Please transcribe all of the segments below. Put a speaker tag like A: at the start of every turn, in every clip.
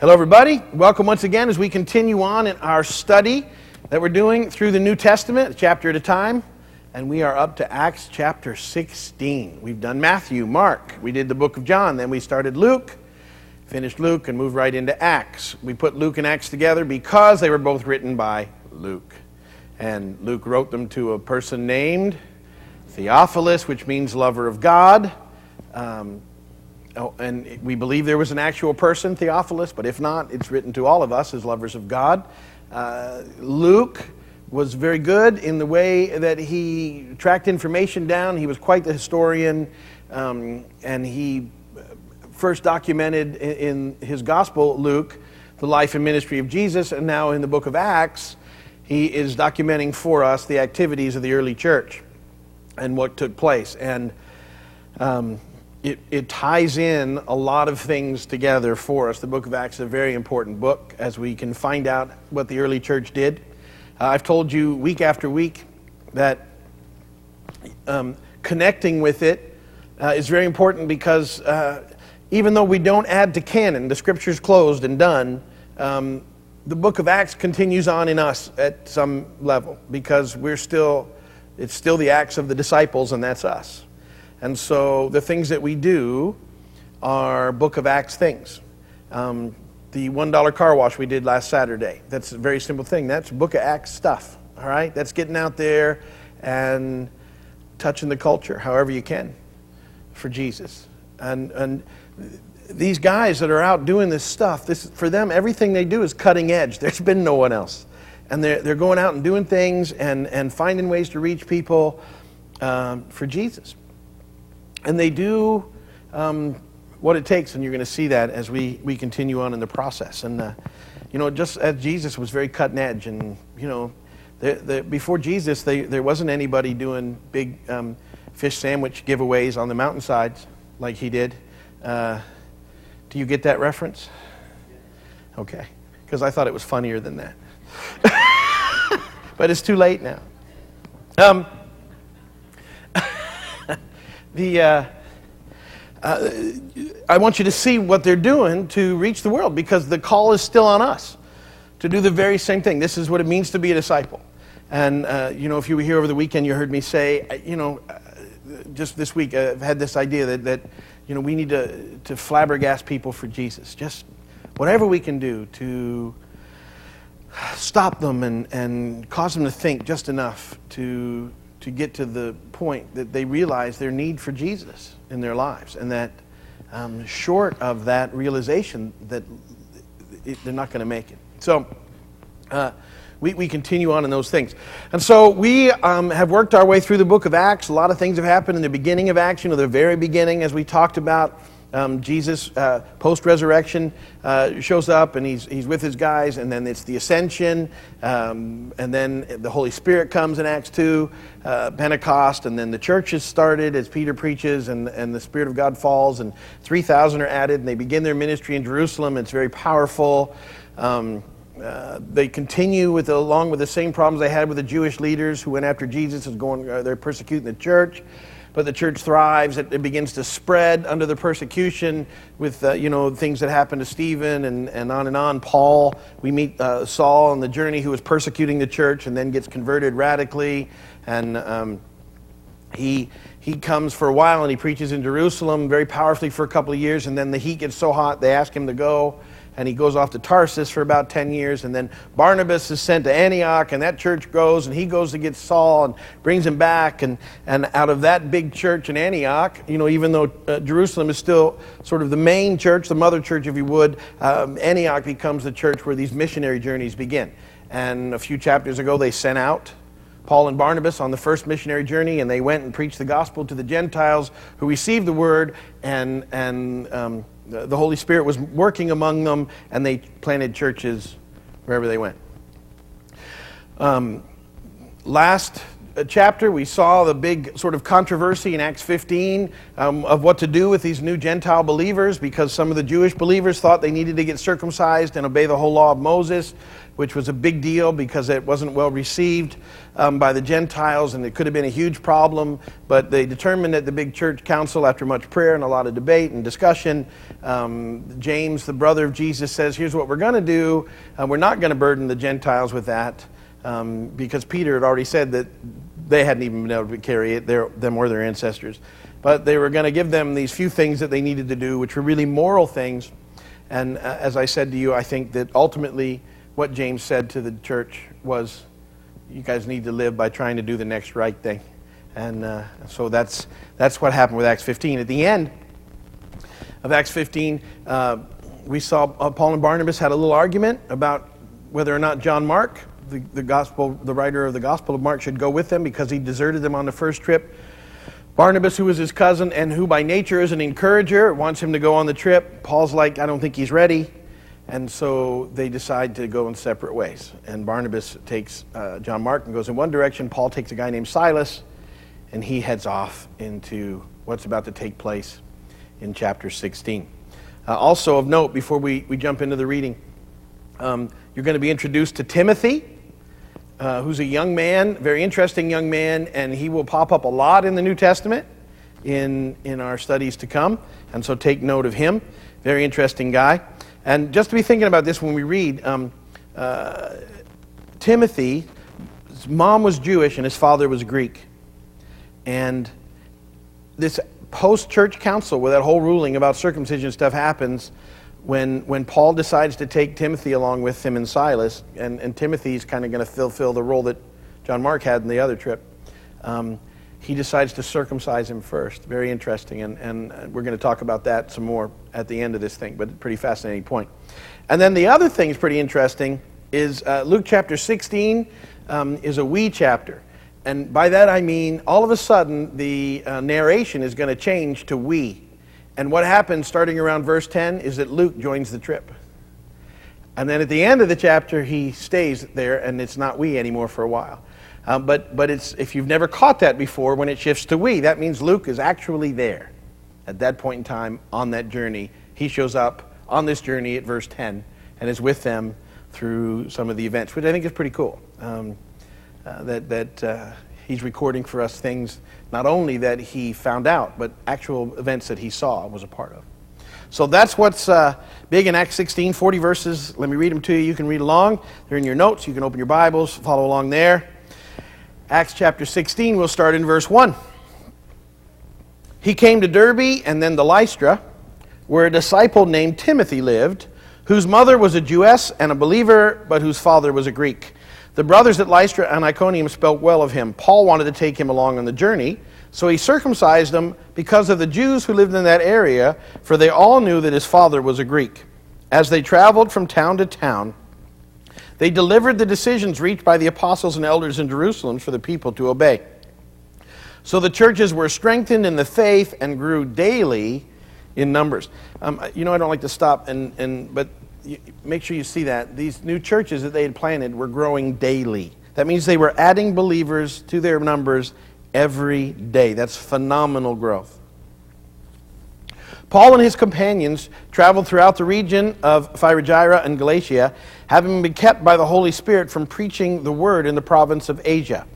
A: Hello, everybody. Welcome once again as we continue on in our study that we're doing through the New Testament, chapter at a time. And we are up to Acts chapter 16. We've done Matthew, Mark, we did the book of John, then we started Luke, finished Luke, and moved right into Acts. We put Luke and Acts together because they were both written by Luke. And Luke wrote them to a person named Theophilus, which means lover of God. Um, oh, and we believe there was an actual person, Theophilus, but if not, it's written to all of us as lovers of God. Uh, Luke was very good in the way that he tracked information down. He was quite the historian, um, and he first documented in, in his gospel, Luke, the life and ministry of Jesus, and now in the book of Acts, he is documenting for us the activities of the early church and what took place. And um, it, it, ties in a lot of things together for us. The book of Acts is a very important book as we can find out what the early church did. Uh, I've told you week after week that um, connecting with it uh, is very important because uh, even though we don't add to canon, the scripture's closed and done, um, the book of Acts continues on in us at some level because we're still, it's still the acts of the disciples, and that's us. And so the things that we do are Book of Acts things. Um, the $1 car wash we did last Saturday, that's a very simple thing. That's Book of Acts stuff, all right? That's getting out there and touching the culture however you can for Jesus. And, and these guys that are out doing this stuff, this, for them, everything they do is cutting edge. There's been no one else. And they're, they're going out and doing things and, and finding ways to reach people um, for Jesus. And they do um, what it takes, and you're going to see that as we, we continue on in the process. And, uh, you know, just as Jesus was very cutting edge, and, you know, the, the, before Jesus, they, there wasn't anybody doing big um, fish sandwich giveaways on the mountainsides like he did. Uh, do you get that reference? Okay, because I thought it was funnier than that. but it's too late now. Um, the, uh, uh, I want you to see what they're doing to reach the world because the call is still on us to do the very same thing. This is what it means to be a disciple. And, uh, you know, if you were here over the weekend, you heard me say, uh, you know, uh, just this week, uh, I've had this idea that, that you know, we need to, to flabbergast people for Jesus. Just whatever we can do to stop them and, and cause them to think just enough to to get to the point that they realize their need for Jesus in their lives, and that um, short of that realization, that it, they're not going to make it. So. Uh, we, we continue on in those things. And so we um, have worked our way through the book of Acts. A lot of things have happened in the beginning of Acts, you know, the very beginning, as we talked about. Um, Jesus, uh, post resurrection, uh, shows up and he's, he's with his guys, and then it's the ascension, um, and then the Holy Spirit comes in Acts 2, uh, Pentecost, and then the church is started as Peter preaches, and, and the Spirit of God falls, and 3,000 are added, and they begin their ministry in Jerusalem. It's very powerful. Um, uh, they continue with along with the same problems they had with the Jewish leaders who went after Jesus is going uh, they're persecuting the church but the church thrives. It, it begins to spread under the persecution with, uh, you know, things that happened to Stephen and, and on and on. Paul, we meet uh, Saul on the journey who was persecuting the church and then gets converted radically. And um, he, he comes for a while and he preaches in Jerusalem very powerfully for a couple of years. And then the heat gets so hot, they ask him to go and he goes off to Tarsus for about 10 years. And then Barnabas is sent to Antioch, and that church grows, and he goes to get Saul and brings him back. And, and out of that big church in Antioch, you know, even though uh, Jerusalem is still sort of the main church, the mother church, if you would, um, Antioch becomes the church where these missionary journeys begin. And a few chapters ago, they sent out Paul and Barnabas on the first missionary journey, and they went and preached the gospel to the Gentiles who received the word and, and um, the Holy Spirit was working among them, and they planted churches wherever they went. Um, last chapter, we saw the big sort of controversy in Acts 15 um, of what to do with these new Gentile believers because some of the Jewish believers thought they needed to get circumcised and obey the whole law of Moses, which was a big deal because it wasn't well received um, by the Gentiles and it could have been a huge problem. But they determined at the big church council, after much prayer and a lot of debate and discussion, um, James, the brother of Jesus, says, Here's what we're going to do. Uh, we're not going to burden the Gentiles with that um, because Peter had already said that they hadn't even been able to carry it, They're, them or their ancestors. But they were going to give them these few things that they needed to do, which were really moral things. And uh, as I said to you, I think that ultimately what James said to the church was, you guys need to live by trying to do the next right thing. And uh, so that's, that's what happened with Acts 15. At the end of Acts 15, uh, we saw Paul and Barnabas had a little argument about whether or not John Mark the, the gospel, the writer of the Gospel of Mark should go with them because he deserted them on the first trip. Barnabas, who was his cousin and who by nature is an encourager, wants him to go on the trip. Paul's like, I don't think he's ready. And so they decide to go in separate ways. And Barnabas takes uh, John Mark and goes in one direction. Paul takes a guy named Silas, and he heads off into what's about to take place in chapter 16. Uh, also, of note, before we, we jump into the reading, um, you're going to be introduced to Timothy uh, who's a young man, very interesting young man, and he will pop up a lot in the New Testament in, in our studies to come. And so take note of him. Very interesting guy. And just to be thinking about this when we read, um, uh, Timothy, his mom was Jewish and his father was Greek. And this post church council, where that whole ruling about circumcision stuff happens, when, when Paul decides to take Timothy along with him and Silas, and, and Timothy's kind of going to fulfill the role that John Mark had in the other trip, um, he decides to circumcise him first. Very interesting, and, and we're going to talk about that some more at the end of this thing, but pretty fascinating point. And then the other thing is pretty interesting is uh, Luke chapter 16 um, is a we chapter. And by that I mean all of a sudden the uh, narration is going to change to we. And what happens starting around verse 10 is that Luke joins the trip. And then at the end of the chapter, he stays there, and it's not we anymore for a while. Um, but but it's, if you've never caught that before, when it shifts to we, that means Luke is actually there at that point in time on that journey. He shows up on this journey at verse 10 and is with them through some of the events, which I think is pretty cool. Um, uh, that that uh, he's recording for us things not only that he found out, but actual events that he saw was a part of. So that's what's uh, big in Acts 16, 40 verses. Let me read them to you. You can read along. They're in your notes. You can open your Bibles, follow along there. Acts chapter 16, we'll start in verse 1. He came to Derbe and then to Lystra, where a disciple named Timothy lived, whose mother was a Jewess and a believer, but whose father was a Greek. The brothers at Lystra and Iconium spoke well of him. Paul wanted to take him along on the journey, so he circumcised him because of the Jews who lived in that area, for they all knew that his father was a Greek. As they traveled from town to town, they delivered the decisions reached by the apostles and elders in Jerusalem for the people to obey. So the churches were strengthened in the faith and grew daily in numbers. Um, you know, I don't like to stop, and, and but make sure you see that. These new churches that they had planted were growing daily. That means they were adding believers to their numbers every day. That's phenomenal growth. Paul and his companions traveled throughout the region of Phrygia and Galatia, having been kept by the Holy Spirit from preaching the word in the province of Asia.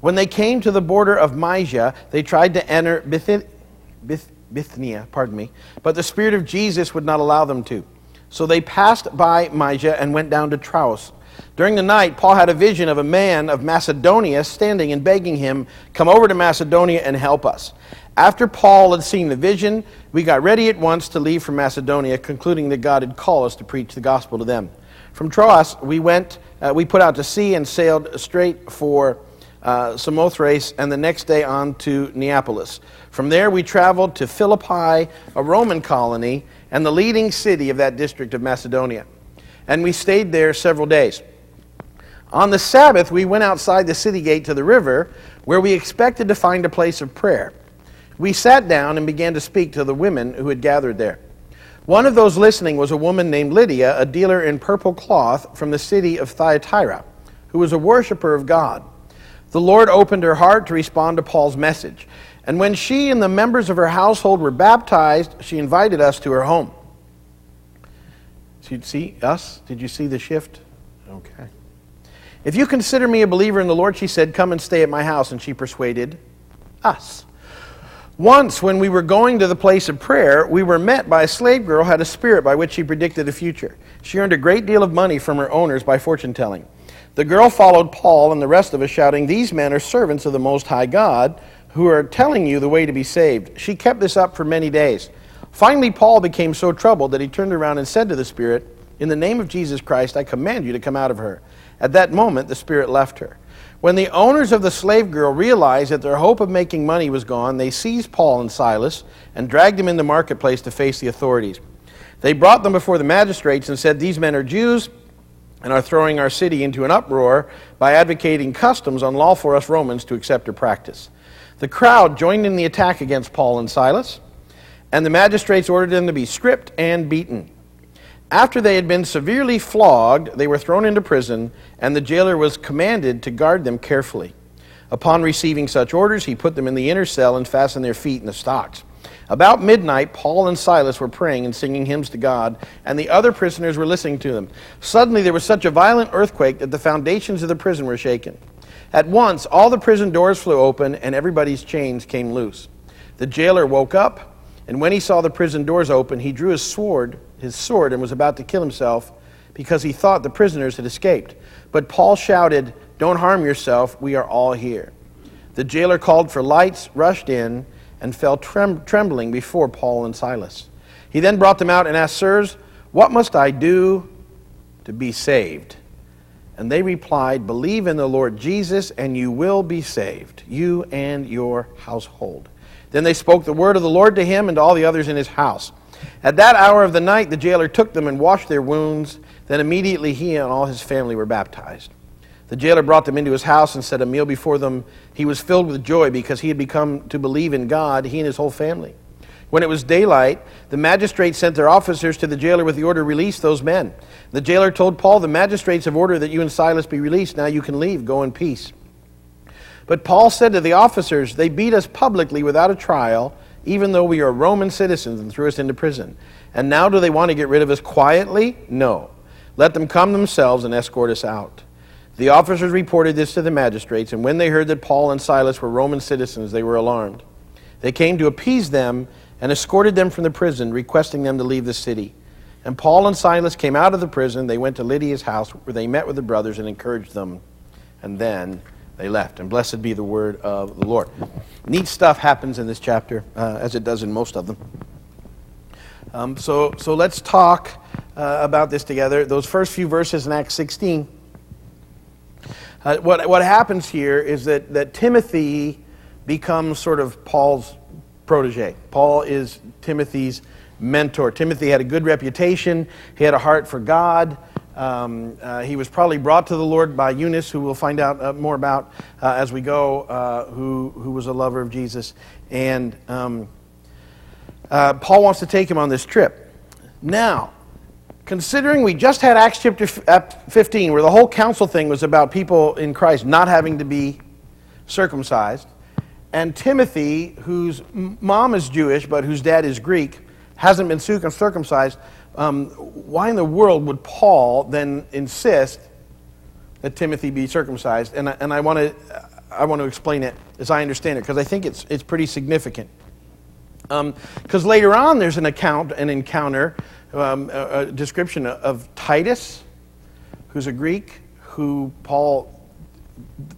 A: When they came to the border of Mysia, they tried to enter Bithynia, pardon me, but the Spirit of Jesus would not allow them to. So they passed by Mysia and went down to Troas. During the night, Paul had a vision of a man of Macedonia standing and begging him, Come over to Macedonia and help us. After Paul had seen the vision, we got ready at once to leave for Macedonia, concluding that God had called us to preach the gospel to them. From Troas, we went, uh, we put out to sea and sailed straight for uh, Samothrace, and the next day on to Neapolis. From there, we traveled to Philippi, a Roman colony, and the leading city of that district of Macedonia. And we stayed there several days. On the Sabbath, we went outside the city gate to the river, where we expected to find a place of prayer. We sat down and began to speak to the women who had gathered there. One of those listening was a woman named Lydia, a dealer in purple cloth from the city of Thyatira, who was a worshiper of God. the Lord opened her heart to respond to Paul's message. And when she and the members of her household were baptized, she invited us to her home. You see us? Did you see the shift? Okay. If you consider me a believer in the Lord, she said, come and stay at my house. And she persuaded us. Once, when we were going to the place of prayer, we were met by a slave girl who had a spirit by which she predicted the future. She earned a great deal of money from her owners by fortune telling. The girl followed Paul and the rest of us, shouting, These men are servants of the Most High God who are telling you the way to be saved. She kept this up for many days. Finally, Paul became so troubled that he turned around and said to the Spirit, In the name of Jesus Christ, I command you to come out of her. At that moment, the Spirit left her. When the owners of the slave girl realized that their hope of making money was gone, they seized Paul and Silas and dragged them in the marketplace to face the authorities. They brought them before the magistrates and said, These men are Jews and are throwing our city into an uproar by advocating customs unlawful for us Romans to accept or practice. The crowd joined in the attack against Paul and Silas, and the magistrates ordered them to be stripped and beaten. After they had been severely flogged, they were thrown into prison, and the jailer was commanded to guard them carefully. Upon receiving such orders, he put them in the inner cell and fastened their feet in the stocks. About midnight, Paul and Silas were praying and singing hymns to God, and the other prisoners were listening to them. Suddenly, there was such a violent earthquake that the foundations of the prison were shaken. At once, all the prison doors flew open and everybody's chains came loose. The jailer woke up, and when he saw the prison doors open, he drew his sword, his sword and was about to kill himself because he thought the prisoners had escaped. But Paul shouted, "Don't harm yourself, we are all here." The jailer called for lights, rushed in, and fell trem- trembling before Paul and Silas. He then brought them out and asked, Sirs, what must I do to be saved? And they replied, Believe in the Lord Jesus, and you will be saved, you and your household. Then they spoke the word of the Lord to him and to all the others in his house. At that hour of the night, the jailer took them and washed their wounds. Then immediately he and all his family were baptized. The jailer brought them into his house and set a meal before them. He was filled with joy because he had become to believe in God, he and his whole family. When it was daylight, the magistrates sent their officers to the jailer with the order, Release those men. The jailer told Paul, The magistrates have ordered that you and Silas be released. Now you can leave. Go in peace. But Paul said to the officers, They beat us publicly without a trial, even though we are Roman citizens, and threw us into prison. And now do they want to get rid of us quietly? No. Let them come themselves and escort us out. The officers reported this to the magistrates, and when they heard that Paul and Silas were Roman citizens, they were alarmed. They came to appease them and escorted them from the prison, requesting them to leave the city. And Paul and Silas came out of the prison. They went to Lydia's house, where they met with the brothers and encouraged them. And then they left. And blessed be the word of the Lord. Neat stuff happens in this chapter, uh, as it does in most of them. Um, so, so let's talk uh, about this together. Those first few verses in Acts 16. Uh, what, what happens here is that, that Timothy becomes sort of Paul's protege. Paul is Timothy's mentor. Timothy had a good reputation, he had a heart for God. Um, uh, he was probably brought to the Lord by Eunice, who we'll find out uh, more about uh, as we go, uh, who, who was a lover of Jesus. And um, uh, Paul wants to take him on this trip. Now, considering we just had Acts chapter 15, where the whole council thing was about people in Christ not having to be circumcised, and Timothy, whose mom is Jewish but whose dad is Greek, hasn't been circumcised, um, why in the world would Paul then insist that Timothy be circumcised? And I, and I want to I want to explain it as I understand it because I think it's it's pretty significant. Because um, later on, there's an account, an encounter, um, a, a description of Titus, who's a Greek, who Paul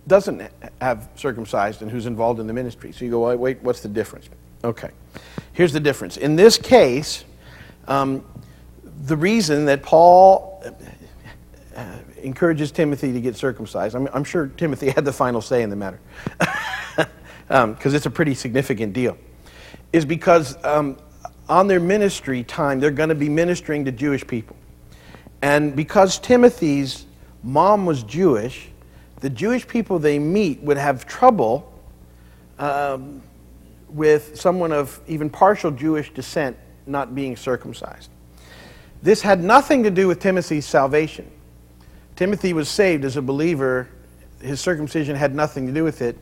A: doesn't have circumcised and who's involved in the ministry. So you go, wait, what's the difference? Okay. Here's the difference. In this case, um, the reason that Paul uh, encourages Timothy to get circumcised, I'm, I'm, sure Timothy had the final say in the matter, because um, it's a pretty significant deal, is because um, on their ministry time, they're going to be ministering to Jewish people. And because Timothy's mom was Jewish, the Jewish people they meet would have trouble um, with someone of even partial Jewish descent not being circumcised. This had nothing to do with Timothy's salvation. Timothy was saved as a believer his circumcision had nothing to do with it,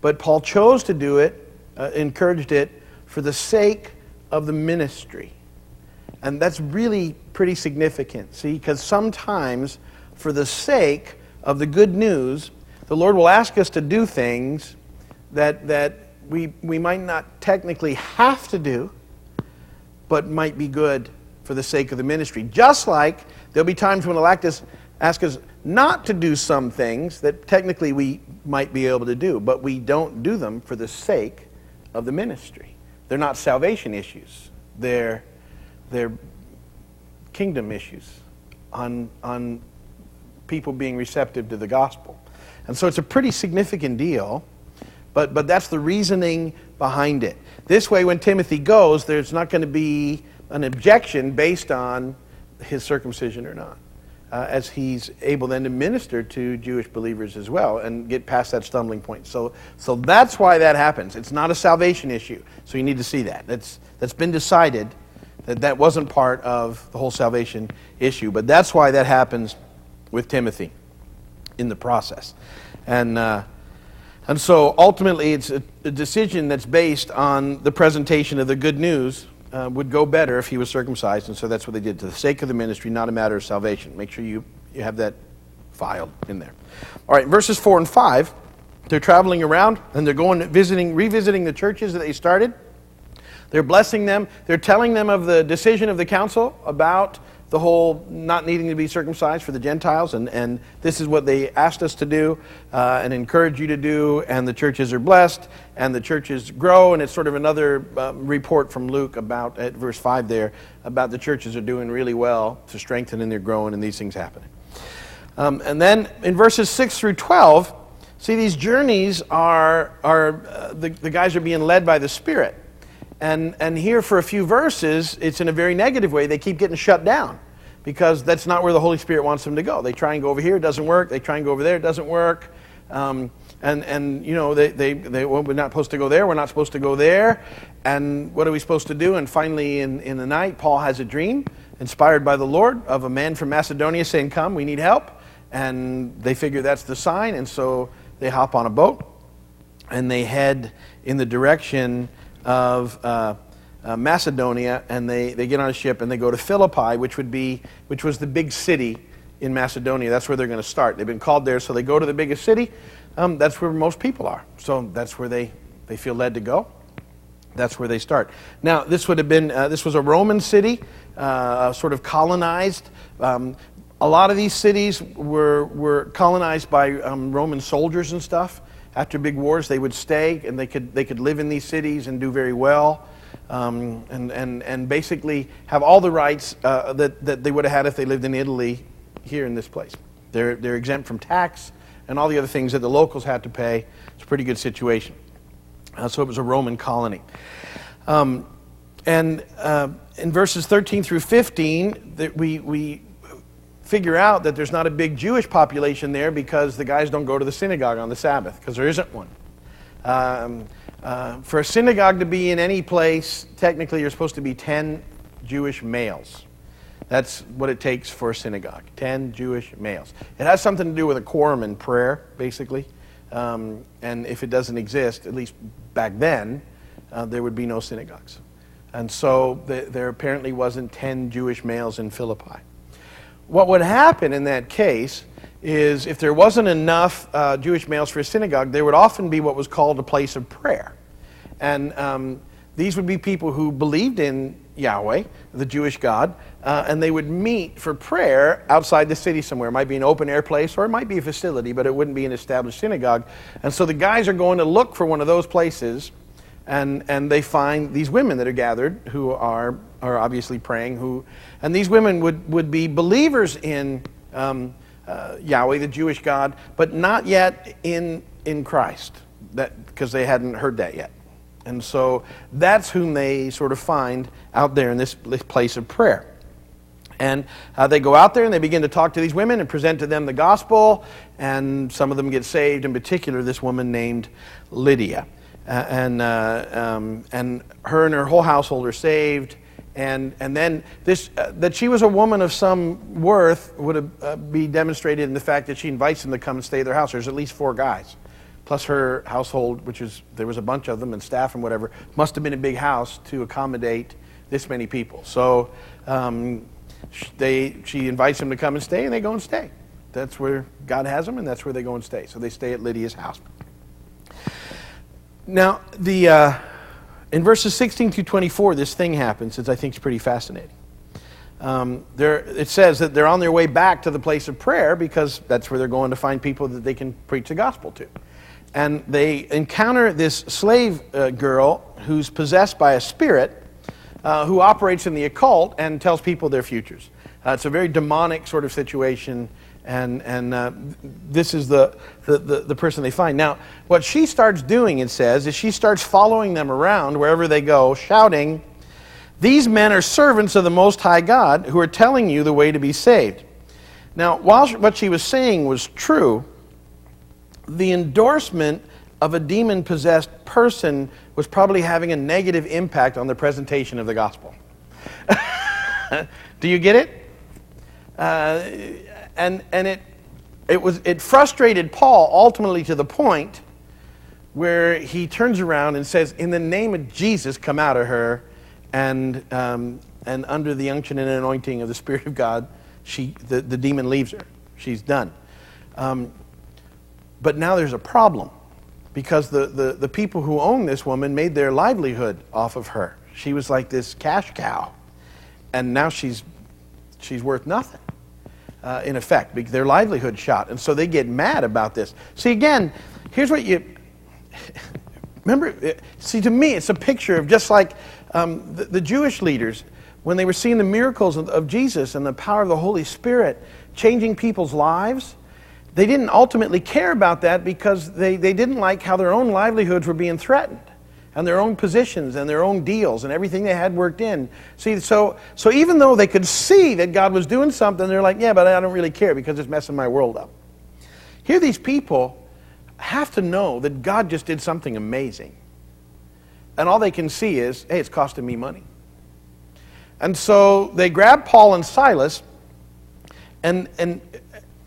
A: but Paul chose to do it, uh, encouraged it for the sake of the ministry. And that's really pretty significant, see, because sometimes for the sake of the good news, the Lord will ask us to do things that, that we, we might not technically have to do, but might be good for the sake of the ministry. Just like there'll be times when He'll ask us, not to do some things that technically we might be able to do, but we don't do them for the sake of the ministry. They're not salvation issues, they're, they're kingdom issues on, on people being receptive to the gospel. And so it's a pretty significant deal, but, but that's the reasoning behind it. This way, when Timothy goes, there's not going to be an objection based on his circumcision or not, uh, as he's able then to minister to Jewish believers as well and get past that stumbling point. So, so that's why that happens. It's not a salvation issue. So you need to see that. That's, that's been decided that that wasn't part of the whole salvation issue, but that's why that happens with Timothy in the process. And, uh, and so ultimately, it's a, a, decision that's based on the presentation of the good news. Uh, would go better if he was circumcised, and so that's what they did to the sake of the ministry, not a matter of salvation. Make sure you, you have that filed in there. All right, verses 4 and 5. They're traveling around and they're going visiting, revisiting the churches that they started. They're blessing them. They're telling them of the decision of the council about the whole not needing to be circumcised for the Gentiles, and, and this is what they asked us to do uh, and encourage you to do, and the churches are blessed, and the churches grow, and it's sort of another um, report from Luke about, at verse 5 there, about the churches are doing really well to strengthen and they're growing, and these things happening. Um, and then in verses 6 through 12, see, these journeys are, are uh, the, the guys are being led by the Spirit. And, and here, for a few verses, it's in a very negative way. They keep getting shut down because that's not where the Holy Spirit wants them to go. They try and go over here, it doesn't work. They try and go over there, it doesn't work. Um, and, and, you know, they, they, they well, we're not supposed to go there, we're not supposed to go there. And what are we supposed to do? And finally, in, in the night, Paul has a dream, inspired by the Lord, of a man from Macedonia saying, Come, we need help. And they figure that's the sign, and so they hop on a boat and they head in the direction of uh, uh, Macedonia, and they, they get on a ship and they go to Philippi, which would be which was the big city in Macedonia. That's where they're going to start. They've been called there, so they go to the biggest city. Um, that's where most people are. So that's where they, they feel led to go. That's where they start. Now, this would have been uh, this was a Roman city, uh, sort of colonized. Um, a lot of these cities were were colonized by um, Roman soldiers and stuff. After big wars, they would stay and they could they could live in these cities and do very well um, and, and, and basically have all the rights uh, that, that they would have had if they lived in Italy here in this place. They're, they're exempt from tax and all the other things that the locals had to pay. It's a pretty good situation. Uh, so it was a Roman colony. Um, and uh, in verses 13 through 15, that we, we figure out that there's not a big Jewish population there because the guys don't go to the synagogue on the Sabbath, because there isn't one. Um, uh, for a synagogue to be in any place, technically you're supposed to be 10 Jewish males. That's what it takes for a synagogue 10 Jewish males. It has something to do with a quorum in prayer, basically. Um, and if it doesn't exist, at least back then, uh, there would be no synagogues. And so the, there apparently wasn't 10 Jewish males in Philippi. What would happen in that case is if there wasn't enough uh, Jewish males for a synagogue, there would often be what was called a place of prayer. And um, these would be people who believed in Yahweh, the Jewish God, uh, and they would meet for prayer outside the city somewhere. It might be an open air place or it might be a facility, but it wouldn't be an established synagogue. And so the guys are going to look for one of those places, and, and they find these women that are gathered who are, are obviously praying. Who, and these women would, would be believers in. Um, uh, Yahweh, the Jewish God, but not yet in, in Christ, That because they hadn't heard that yet. And so that's whom they sort of find out there in this, this place of prayer. And uh, they go out there and they begin to talk to these women and present to them the gospel, and some of them get saved, in particular, this woman named Lydia. Uh, and, um, and her and her whole household are saved, And, and then this, uh, that she was a woman of some worth would uh, be demonstrated in the fact that she invites them to come and stay at their house. There's at least four guys, plus her household, which is, there was a bunch of them, and staff and whatever. Must have been a big house to accommodate this many people. So um, they, she invites them to come and stay, and they go and stay. That's where God has them, and that's where they go and stay. So they stay at Lydia's house. Now, the, uh, in verses 16 to 24, this thing happens, which I think is pretty fascinating. Um, it says that they're on their way back to the place of prayer because that's where they're going to find people that they can preach the gospel to. And they encounter this slave uh, girl who's possessed by a spirit uh, who operates in the occult and tells people their futures. Uh, it's a very demonic sort of situation and, and uh, this is the, the, the, the, person they find. Now, what she starts doing, it says, is she starts following them around wherever they go, shouting, These men are servants of the Most High God who are telling you the way to be saved. Now, while what she was saying was true, the endorsement of a demon possessed person was probably having a negative impact on the presentation of the gospel. Do you get it? Uh, and, and it, it, was, it frustrated Paul ultimately to the point where he turns around and says, In the name of Jesus, come out of her. And, um, and under the unction and anointing of the Spirit of God, she, the, the demon leaves her. She's done. Um, but now there's a problem because the, the, the people who own this woman made their livelihood off of her. She was like this cash cow. And now she's, she's worth nothing uh, in effect, their livelihood shot. And so they get mad about this. See, again, here's what you remember. Uh, see, to me, it's a picture of just like um, the, the, Jewish leaders when they were seeing the miracles of, of Jesus and the power of the Holy Spirit changing people's lives. They didn't ultimately care about that because they, they didn't like how their own livelihoods were being threatened and their own positions and their own deals and everything they had worked in. See, so, so even though they could see that God was doing something, they're like, yeah, but I don't really care because it's messing my world up. Here, these people have to know that God just did something amazing. And all they can see is, hey, it's costing me money. And so they grab Paul and Silas, and, and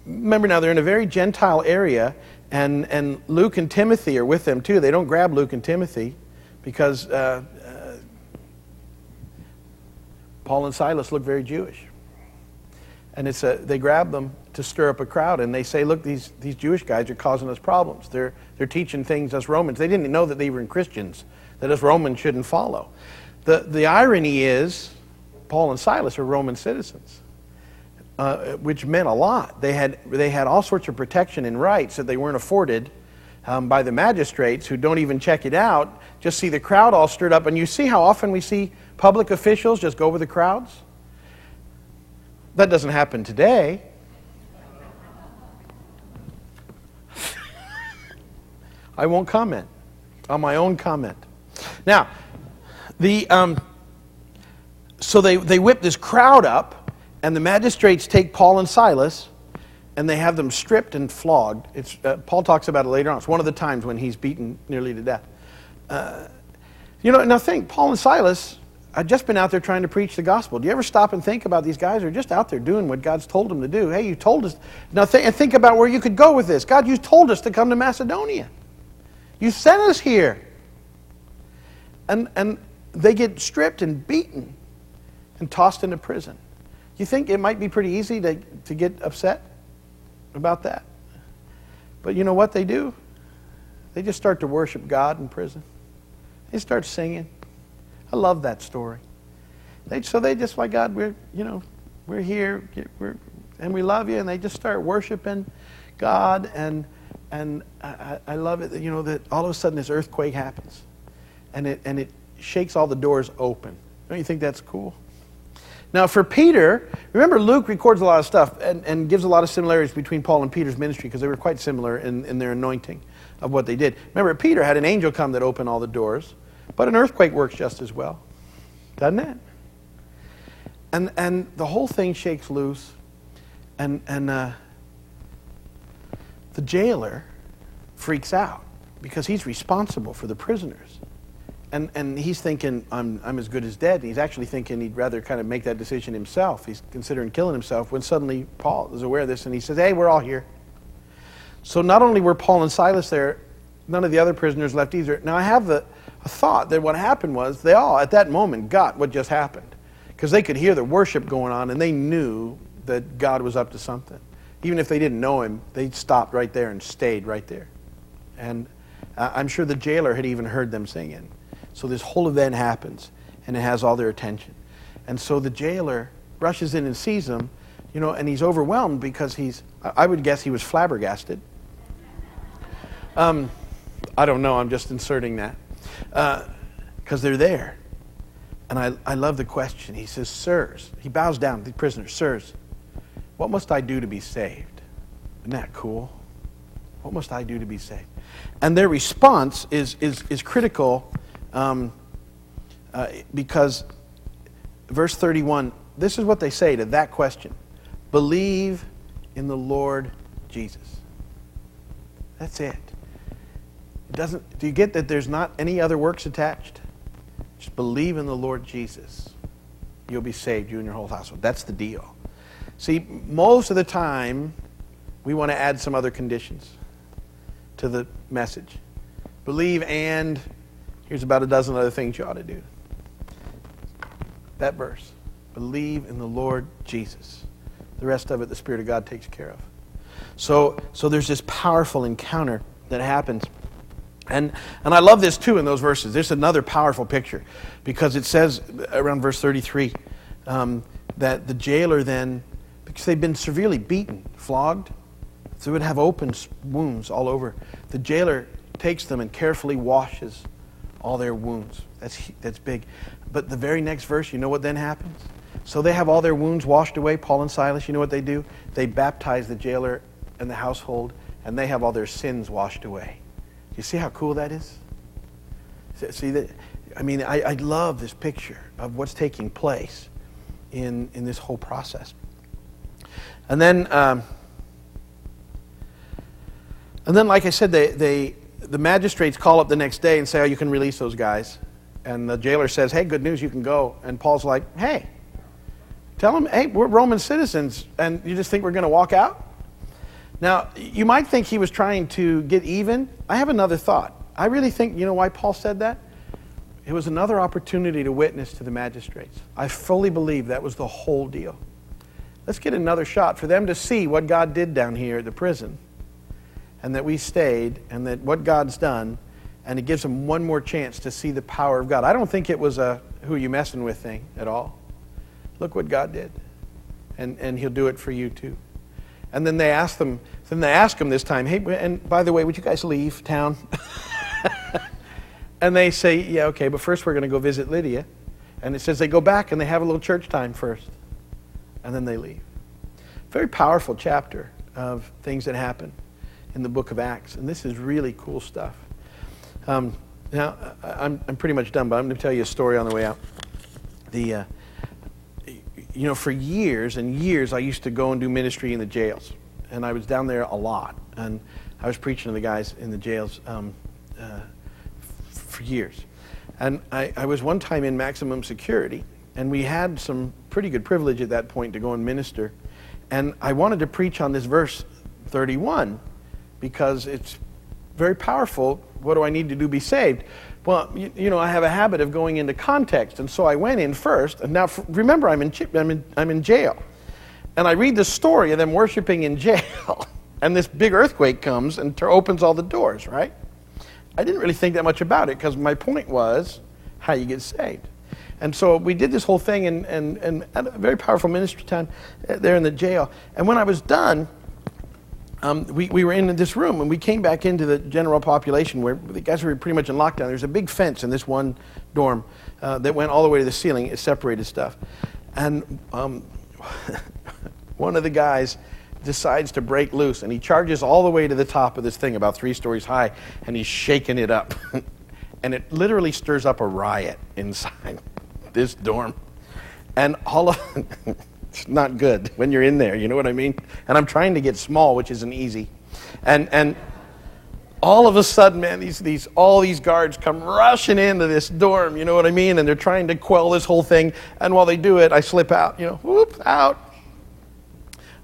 A: remember now, they're in a very Gentile area, and, and Luke and Timothy are with them too. They don't grab Luke and Timothy because uh, uh, Paul and Silas look very Jewish. And it's a, they grab them to stir up a crowd, and they say, Look, these, these Jewish guys are causing us problems. They're, they're teaching things us Romans. They didn't know that they were Christians, that us Romans shouldn't follow. The, the irony is, Paul and Silas are Roman citizens. Uh, which meant a lot. They had, they had all sorts of protection and rights that they weren't afforded um, by the magistrates who don't even check it out, just see the crowd all stirred up. And you see how often we see public officials just go with the crowds? That doesn't happen today. I won't comment on my own comment. Now, the, um, so they, they whip this crowd up, and the magistrates take Paul and Silas and they have them stripped and flogged. It's, uh, Paul talks about it later on. It's one of the times when he's beaten nearly to death. Uh, you know, now think, Paul and Silas had just been out there trying to preach the gospel. Do you ever stop and think about these guys who are just out there doing what God's told them to do? Hey, you told us. Now th- and think about where you could go with this. God, you told us to come to Macedonia. You sent us here. And, and they get stripped and beaten and tossed into prison. You think it might be pretty easy to, to get upset? about that. But you know what they do? They just start to worship God in prison. They start singing. I love that story. They, so they just like God, we're you know, we're here, we're, and we love you, and they just start worshiping God, and and I, I love it. You know that all of a sudden this earthquake happens, and it and it shakes all the doors open. Don't you think that's cool? Now, for Peter, remember Luke records a lot of stuff and, and gives a lot of similarities between Paul and Peter's ministry because they were quite similar in, in their anointing of what they did. Remember, Peter had an angel come that opened all the doors, but an earthquake works just as well, doesn't it? And, and the whole thing shakes loose, and, and uh, the jailer freaks out because he's responsible for the prisoners. and, and he's thinking, I'm, I'm as good as dead. And he's actually thinking he'd rather kind of make that decision himself. He's considering killing himself when suddenly Paul is aware of this and he says, Hey, we're all here. So not only were Paul and Silas there, none of the other prisoners left either. Now I have a thought that what happened was they all, at that moment, got what just happened. Because they could hear the worship going on and they knew that God was up to something. Even if they didn't know him, they stopped right there and stayed right there. And uh, I'm sure the jailer had even heard them singing. So this whole event happens, and it has all their attention. And so the jailer rushes in and sees them, you know, and he's overwhelmed because he's, I would guess he was flabbergasted. Um, I don't know, I'm just inserting that. Because uh, they're there. And I, I love the question. He says, Sirs, he bows down to the prisoner, Sirs, what must I do to be saved? Isn't that cool? What must I do to be saved? And their response is, is, is critical um, uh, because verse 31, this is what they say to that question Believe in the Lord Jesus. That's it. It doesn't, do you get that there's not any other works attached? Just believe in the Lord Jesus. You'll be saved, you and your whole household. That's the deal. See, most of the time, we want to add some other conditions to the message. Believe and Here's about a dozen other things you ought to do. That verse believe in the Lord Jesus. The rest of it, the Spirit of God takes care of. So, so there's this powerful encounter that happens. And, and I love this too in those verses. There's another powerful picture because it says around verse 33 um, that the jailer then, because they've been severely beaten, flogged, so they would have open wounds all over, the jailer takes them and carefully washes all their wounds. That's, that's big. But the very next verse, you know what then happens? So they have all their wounds washed away, Paul and Silas. You know what they do? They baptize the jailer and the household, and they have all their sins washed away. You see how cool that is? See that? I mean, I, I love this picture of what's taking place in, in this whole process. And then, um, and then, like I said, they, they the magistrates call up the next day and say, Oh, you can release those guys. And the jailer says, Hey, good news, you can go. And Paul's like, Hey, tell them, hey, we're Roman citizens, and you just think we're going to walk out? Now, you might think he was trying to get even. I have another thought. I really think, you know why Paul said that? It was another opportunity to witness to the magistrates. I fully believe that was the whole deal. Let's get another shot for them to see what God did down here at the prison and that we stayed and that what God's done, and it gives them one more chance to see the power of God. I don't think it was a who you messing with thing at all. Look what God did. And, and he'll do it for you too. And then they ask them, then they ask them this time, hey, and by the way, would you guys leave town? and they say, yeah, okay, but first we're going to go visit Lydia. And it says they go back and they have a little church time first. And then they leave. Very powerful chapter of things that happen in the book of Acts. And this is really cool stuff. Um, now, I'm, I'm pretty much done, but I'm going to tell you a story on the way out. The, uh, you know, for years and years, I used to go and do ministry in the jails. And I was down there a lot. And I was preaching to the guys in the jails um, uh, for years. And I, I was one time in maximum security, and we had some pretty good privilege at that point to go and minister. And I wanted to preach on this verse 31 because it's very powerful. What do I need to do to be saved? Well, you, you, know, I have a habit of going into context, and so I went in first. And now, remember, I'm in, I'm in, I'm in jail. And I read the story of them worshiping in jail, and this big earthquake comes and opens all the doors, right? I didn't really think that much about it because my point was how you get saved. And so we did this whole thing and, and, and a very powerful ministry time uh, there in the jail. And when I was done, um, we, we were in this room and we came back into the general population where the guys were pretty much in lockdown. There's a big fence in this one dorm uh, that went all the way to the ceiling. It separated stuff. And um, one of the guys decides to break loose and he charges all the way to the top of this thing, about three stories high, and he's shaking it up. and it literally stirs up a riot inside this dorm. And all of it's not good when you're in there, you know what I mean? And I'm trying to get small, which isn't easy. And, and all of a sudden, man, these, these, all these guards come rushing into this dorm, you know what I mean? And they're trying to quell this whole thing. And while they do it, I slip out, you know, whoop, out.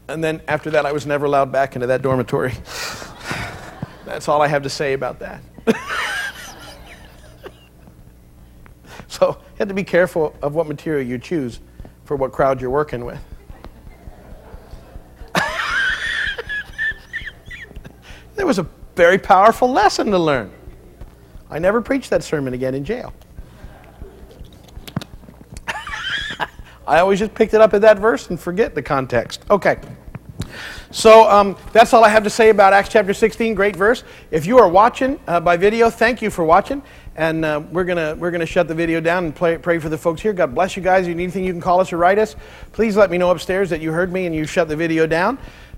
A: And then after that, I was never allowed back into that dormitory. That's all I have to say about that. so you have to be careful of what material you choose for what crowd you're working with. there was a very powerful lesson to learn. I never preached that sermon again in jail. I always just picked it up at that verse and forget the context. Okay. So um, that's all I have to say about Acts chapter 16. Great verse. If you are watching uh, by video, thank you for watching. And uh, we're going we're gonna shut the video down and play, pray for the folks here. God bless you guys. If you need anything, you can call us or write us. Please let me know upstairs that you heard me and you shut the video down.